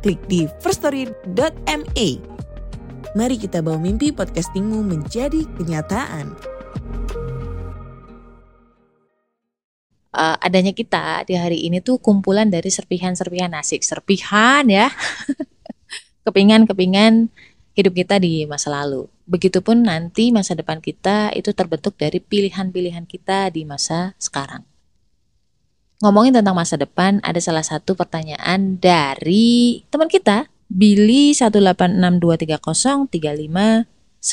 klik di firststory.me. Mari kita bawa mimpi podcastingmu menjadi kenyataan. uh, adanya kita di hari ini tuh kumpulan dari serpihan-serpihan asik serpihan ya kepingan-kepingan hidup kita di masa lalu begitupun nanti masa depan kita itu terbentuk dari pilihan-pilihan kita di masa sekarang ngomongin tentang masa depan ada salah satu pertanyaan dari teman kita Billy 18623035998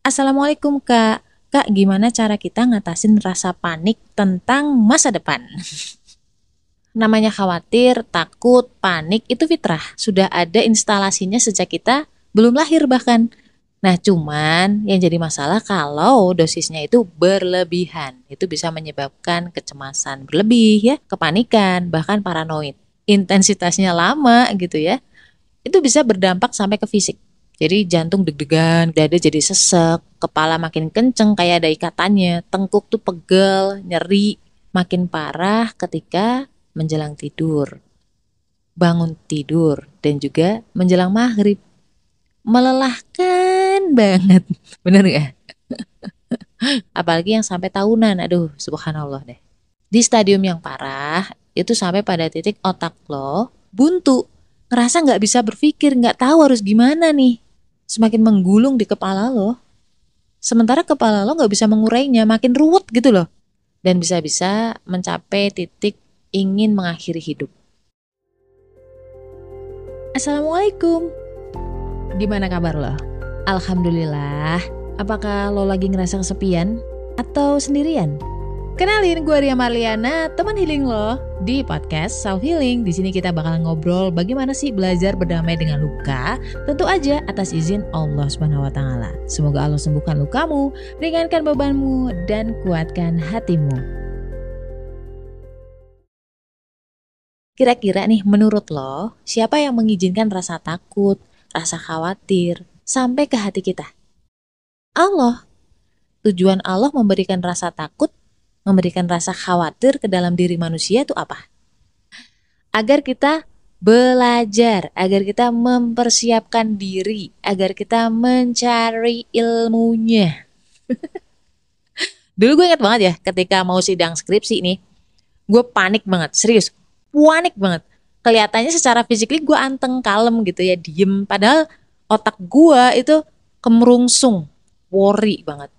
Assalamualaikum Kak Kak, gimana cara kita ngatasin rasa panik tentang masa depan? Namanya khawatir, takut, panik itu fitrah. Sudah ada instalasinya sejak kita belum lahir bahkan. Nah, cuman yang jadi masalah kalau dosisnya itu berlebihan. Itu bisa menyebabkan kecemasan berlebih ya, kepanikan, bahkan paranoid. Intensitasnya lama gitu ya. Itu bisa berdampak sampai ke fisik. Jadi jantung deg-degan, dada jadi sesek, kepala makin kenceng kayak ada ikatannya, tengkuk tuh pegel, nyeri, makin parah ketika menjelang tidur, bangun tidur, dan juga menjelang maghrib. Melelahkan banget, bener gak? Apalagi yang sampai tahunan, aduh subhanallah deh. Di stadium yang parah, itu sampai pada titik otak lo buntu, ngerasa nggak bisa berpikir, nggak tahu harus gimana nih semakin menggulung di kepala lo. Sementara kepala lo nggak bisa mengurainya, makin ruwet gitu loh. Dan bisa-bisa mencapai titik ingin mengakhiri hidup. Assalamualaikum. Gimana kabar lo? Alhamdulillah. Apakah lo lagi ngerasa kesepian atau sendirian? Kenalin gue Ria Marliana, teman healing lo di podcast Self Healing. Di sini kita bakal ngobrol bagaimana sih belajar berdamai dengan luka, tentu aja atas izin Allah Subhanahu wa taala. Semoga Allah sembuhkan lukamu, ringankan bebanmu dan kuatkan hatimu. Kira-kira nih menurut lo, siapa yang mengizinkan rasa takut, rasa khawatir sampai ke hati kita? Allah. Tujuan Allah memberikan rasa takut memberikan rasa khawatir ke dalam diri manusia itu apa? Agar kita belajar, agar kita mempersiapkan diri, agar kita mencari ilmunya. Dulu gue inget banget ya ketika mau sidang skripsi ini, gue panik banget, serius, panik banget. Kelihatannya secara fisik gue anteng, kalem gitu ya, diem. Padahal otak gue itu kemerungsung, worry banget.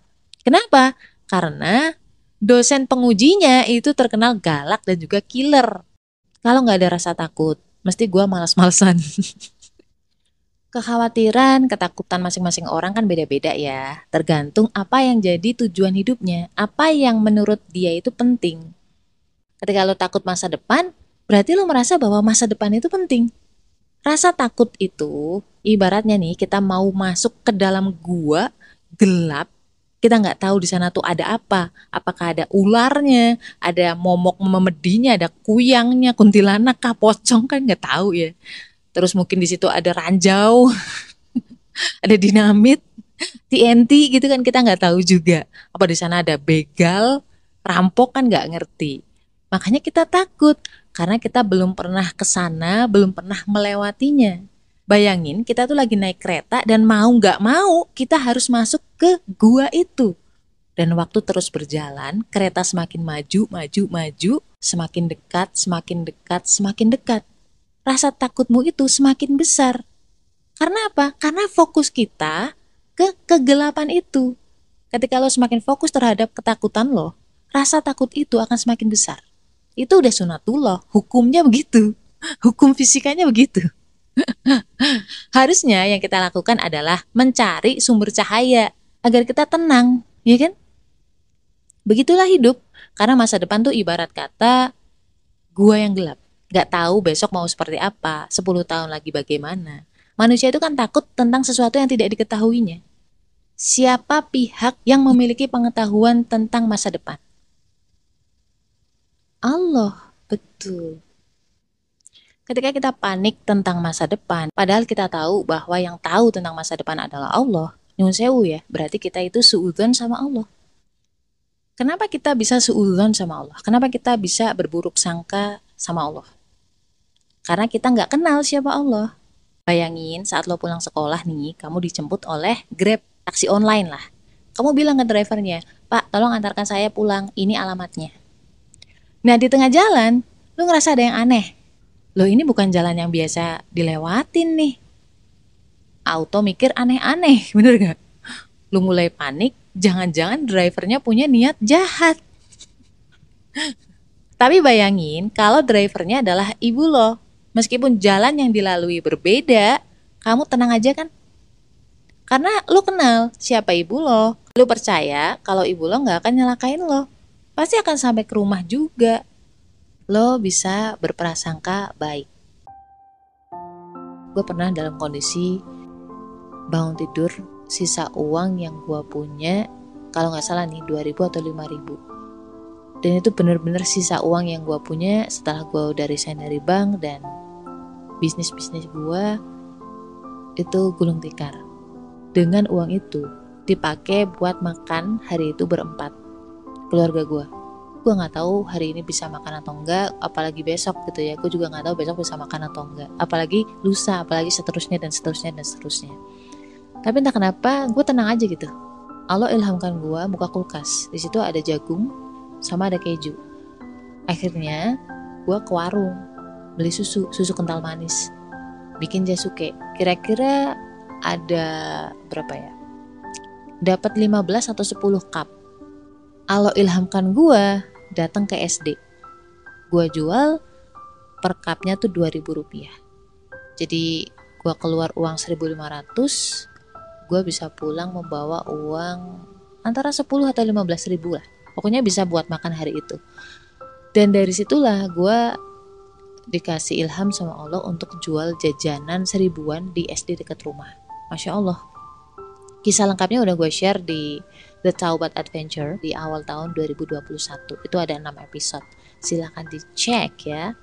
Kenapa? Karena dosen pengujinya itu terkenal galak dan juga killer. Kalau nggak ada rasa takut, mesti gue malas-malesan. Kekhawatiran, ketakutan masing-masing orang kan beda-beda ya. Tergantung apa yang jadi tujuan hidupnya, apa yang menurut dia itu penting. Ketika lo takut masa depan, berarti lo merasa bahwa masa depan itu penting. Rasa takut itu ibaratnya nih kita mau masuk ke dalam gua gelap kita nggak tahu di sana tuh ada apa. Apakah ada ularnya, ada momok memedinya, ada kuyangnya, kuntilanak, kah, pocong kan nggak tahu ya. Terus mungkin di situ ada ranjau, ada dinamit, TNT gitu kan kita nggak tahu juga. Apa di sana ada begal, rampok kan nggak ngerti. Makanya kita takut karena kita belum pernah ke sana, belum pernah melewatinya. Bayangin kita tuh lagi naik kereta dan mau nggak mau kita harus masuk ke gua itu. Dan waktu terus berjalan, kereta semakin maju, maju, maju, semakin dekat, semakin dekat, semakin dekat. Rasa takutmu itu semakin besar. Karena apa? Karena fokus kita ke kegelapan itu. Ketika lo semakin fokus terhadap ketakutan lo, rasa takut itu akan semakin besar. Itu udah sunatullah, hukumnya begitu. Hukum fisikanya begitu. Harusnya yang kita lakukan adalah mencari sumber cahaya agar kita tenang, ya kan? Begitulah hidup, karena masa depan tuh ibarat kata gua yang gelap. Gak tahu besok mau seperti apa, 10 tahun lagi bagaimana. Manusia itu kan takut tentang sesuatu yang tidak diketahuinya. Siapa pihak yang memiliki pengetahuan tentang masa depan? Allah, betul. Ketika kita panik tentang masa depan, padahal kita tahu bahwa yang tahu tentang masa depan adalah Allah, nyun sewu ya, berarti kita itu suudon sama Allah. Kenapa kita bisa suudon sama Allah? Kenapa kita bisa berburuk sangka sama Allah? Karena kita nggak kenal siapa Allah. Bayangin saat lo pulang sekolah nih, kamu dijemput oleh Grab, taksi online lah. Kamu bilang ke drivernya, Pak, tolong antarkan saya pulang, ini alamatnya. Nah di tengah jalan, lo ngerasa ada yang aneh. Lo ini bukan jalan yang biasa dilewatin nih. Auto mikir aneh-aneh, bener gak? Lo mulai panik, jangan-jangan drivernya punya niat jahat. Tapi bayangin kalau drivernya adalah ibu lo, Meskipun jalan yang dilalui berbeda, kamu tenang aja kan? Karena lu kenal siapa ibu lo. Lu percaya kalau ibu lo nggak akan nyelakain lo. Pasti akan sampai ke rumah juga. Lo bisa berprasangka baik. Gue pernah dalam kondisi bangun tidur sisa uang yang gue punya kalau nggak salah nih 2000 atau 5000 dan itu bener-bener sisa uang yang gue punya setelah gue udah resign dari bank dan bisnis-bisnis gue itu gulung tikar. Dengan uang itu dipakai buat makan hari itu berempat keluarga gue. Gue nggak tahu hari ini bisa makan atau enggak, apalagi besok gitu ya. Gue juga nggak tahu besok bisa makan atau enggak. Apalagi lusa, apalagi seterusnya dan seterusnya dan seterusnya. Tapi entah kenapa gue tenang aja gitu. Allah ilhamkan gue buka kulkas. Di situ ada jagung sama ada keju. Akhirnya gue ke warung beli susu, susu kental manis. Bikin jasuke. Kira-kira ada berapa ya? Dapat 15 atau 10 cup. Allah ilhamkan gue datang ke SD. Gue jual per cupnya tuh 2000 rupiah. Jadi gue keluar uang 1500, gue bisa pulang membawa uang antara 10 atau 15 ribu lah. Pokoknya bisa buat makan hari itu. Dan dari situlah gue dikasih ilham sama Allah untuk jual jajanan seribuan di SD dekat rumah. Masya Allah. Kisah lengkapnya udah gue share di The Taubat Adventure di awal tahun 2021. Itu ada 6 episode. Silahkan dicek ya.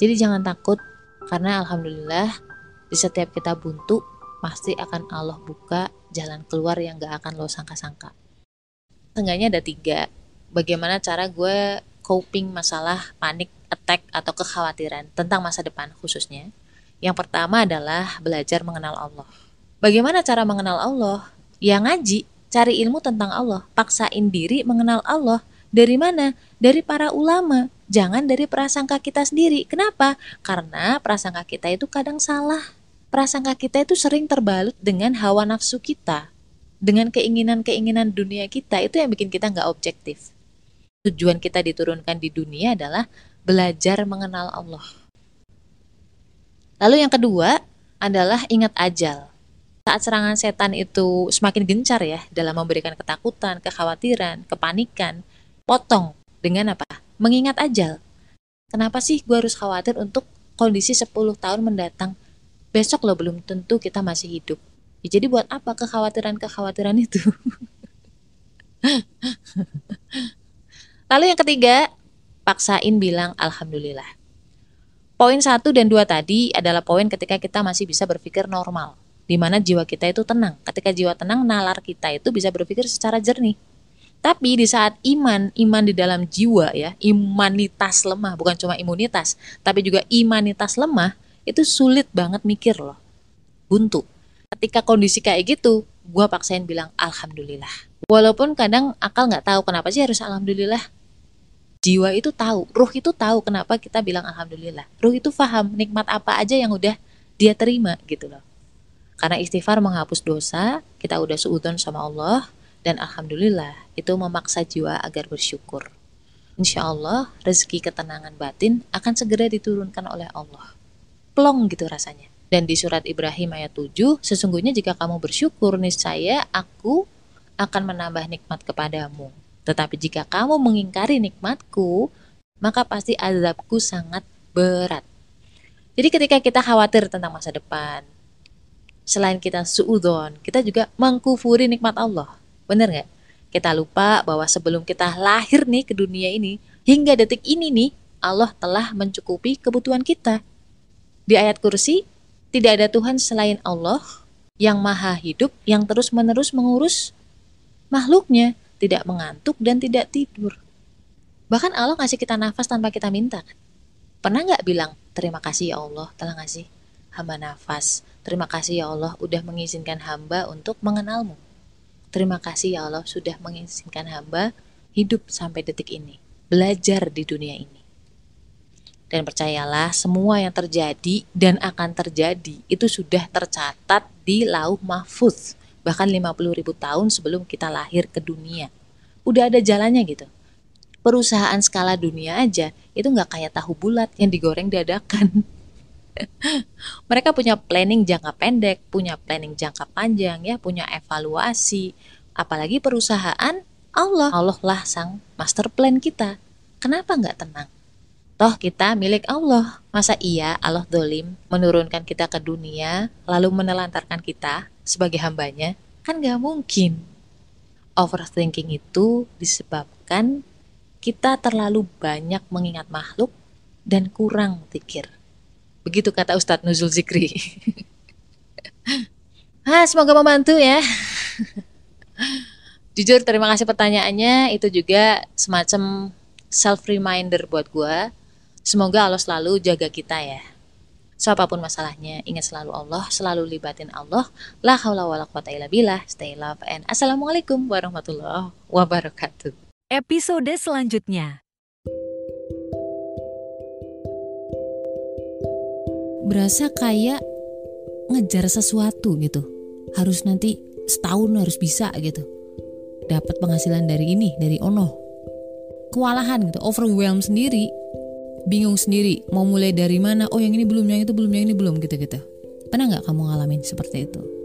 Jadi jangan takut karena Alhamdulillah di setiap kita buntu pasti akan Allah buka jalan keluar yang gak akan lo sangka-sangka. Enggaknya ada tiga. Bagaimana cara gue coping masalah panik attack atau kekhawatiran tentang masa depan khususnya. Yang pertama adalah belajar mengenal Allah. Bagaimana cara mengenal Allah? Ya ngaji, cari ilmu tentang Allah, paksain diri mengenal Allah. Dari mana? Dari para ulama, jangan dari prasangka kita sendiri. Kenapa? Karena prasangka kita itu kadang salah. Prasangka kita itu sering terbalut dengan hawa nafsu kita, dengan keinginan-keinginan dunia kita itu yang bikin kita nggak objektif. Tujuan kita diturunkan di dunia adalah belajar mengenal Allah. Lalu yang kedua adalah ingat ajal. Saat serangan setan itu semakin gencar ya dalam memberikan ketakutan, kekhawatiran, kepanikan, potong dengan apa? Mengingat ajal. Kenapa sih gue harus khawatir untuk kondisi 10 tahun mendatang? Besok lo belum tentu kita masih hidup. Ya, jadi buat apa kekhawatiran-kekhawatiran itu? Lalu yang ketiga, paksain bilang alhamdulillah. Poin satu dan dua tadi adalah poin ketika kita masih bisa berpikir normal, di mana jiwa kita itu tenang. Ketika jiwa tenang, nalar kita itu bisa berpikir secara jernih. Tapi di saat iman, iman di dalam jiwa ya, imanitas lemah, bukan cuma imunitas, tapi juga imanitas lemah, itu sulit banget mikir loh. Buntu. Ketika kondisi kayak gitu, gue paksain bilang Alhamdulillah. Walaupun kadang akal nggak tahu kenapa sih harus Alhamdulillah jiwa itu tahu, ruh itu tahu kenapa kita bilang alhamdulillah. Ruh itu paham nikmat apa aja yang udah dia terima gitu loh. Karena istighfar menghapus dosa, kita udah seudon sama Allah dan alhamdulillah itu memaksa jiwa agar bersyukur. Insya Allah rezeki ketenangan batin akan segera diturunkan oleh Allah. Plong gitu rasanya. Dan di surat Ibrahim ayat 7, sesungguhnya jika kamu bersyukur niscaya aku akan menambah nikmat kepadamu tetapi jika kamu mengingkari nikmatku, maka pasti azabku sangat berat. Jadi ketika kita khawatir tentang masa depan, selain kita suudon, kita juga mengkufuri nikmat Allah. Bener nggak? Kita lupa bahwa sebelum kita lahir nih ke dunia ini, hingga detik ini nih, Allah telah mencukupi kebutuhan kita. Di ayat kursi, tidak ada Tuhan selain Allah yang maha hidup, yang terus-menerus mengurus makhluknya, tidak mengantuk dan tidak tidur. Bahkan Allah ngasih kita nafas tanpa kita minta. Pernah nggak bilang, terima kasih ya Allah telah ngasih hamba nafas. Terima kasih ya Allah udah mengizinkan hamba untuk mengenalmu. Terima kasih ya Allah sudah mengizinkan hamba hidup sampai detik ini. Belajar di dunia ini. Dan percayalah semua yang terjadi dan akan terjadi itu sudah tercatat di lauh mahfuz. Bahkan 50 ribu tahun sebelum kita lahir ke dunia. Udah ada jalannya gitu perusahaan skala dunia aja itu nggak kayak tahu bulat yang digoreng dadakan. Mereka punya planning jangka pendek, punya planning jangka panjang ya, punya evaluasi. Apalagi perusahaan Allah, Allah lah sang master plan kita. Kenapa nggak tenang? Toh kita milik Allah. Masa iya Allah dolim menurunkan kita ke dunia lalu menelantarkan kita sebagai hambanya? Kan nggak mungkin. Overthinking itu disebabkan kita terlalu banyak mengingat makhluk dan kurang pikir. Begitu kata Ustadz Nuzul Zikri. ah, semoga membantu ya. Jujur terima kasih pertanyaannya, itu juga semacam self reminder buat gue. Semoga Allah selalu jaga kita ya. So apa pun masalahnya, ingat selalu Allah, selalu libatin Allah. La haula wala quwata illa billah. Stay love and assalamualaikum warahmatullahi wabarakatuh episode selanjutnya. Berasa kayak ngejar sesuatu gitu. Harus nanti setahun harus bisa gitu. Dapat penghasilan dari ini, dari ono. Kewalahan gitu, overwhelm sendiri. Bingung sendiri, mau mulai dari mana? Oh yang ini belum, yang itu belum, yang ini belum gitu-gitu. Pernah nggak kamu ngalamin seperti itu?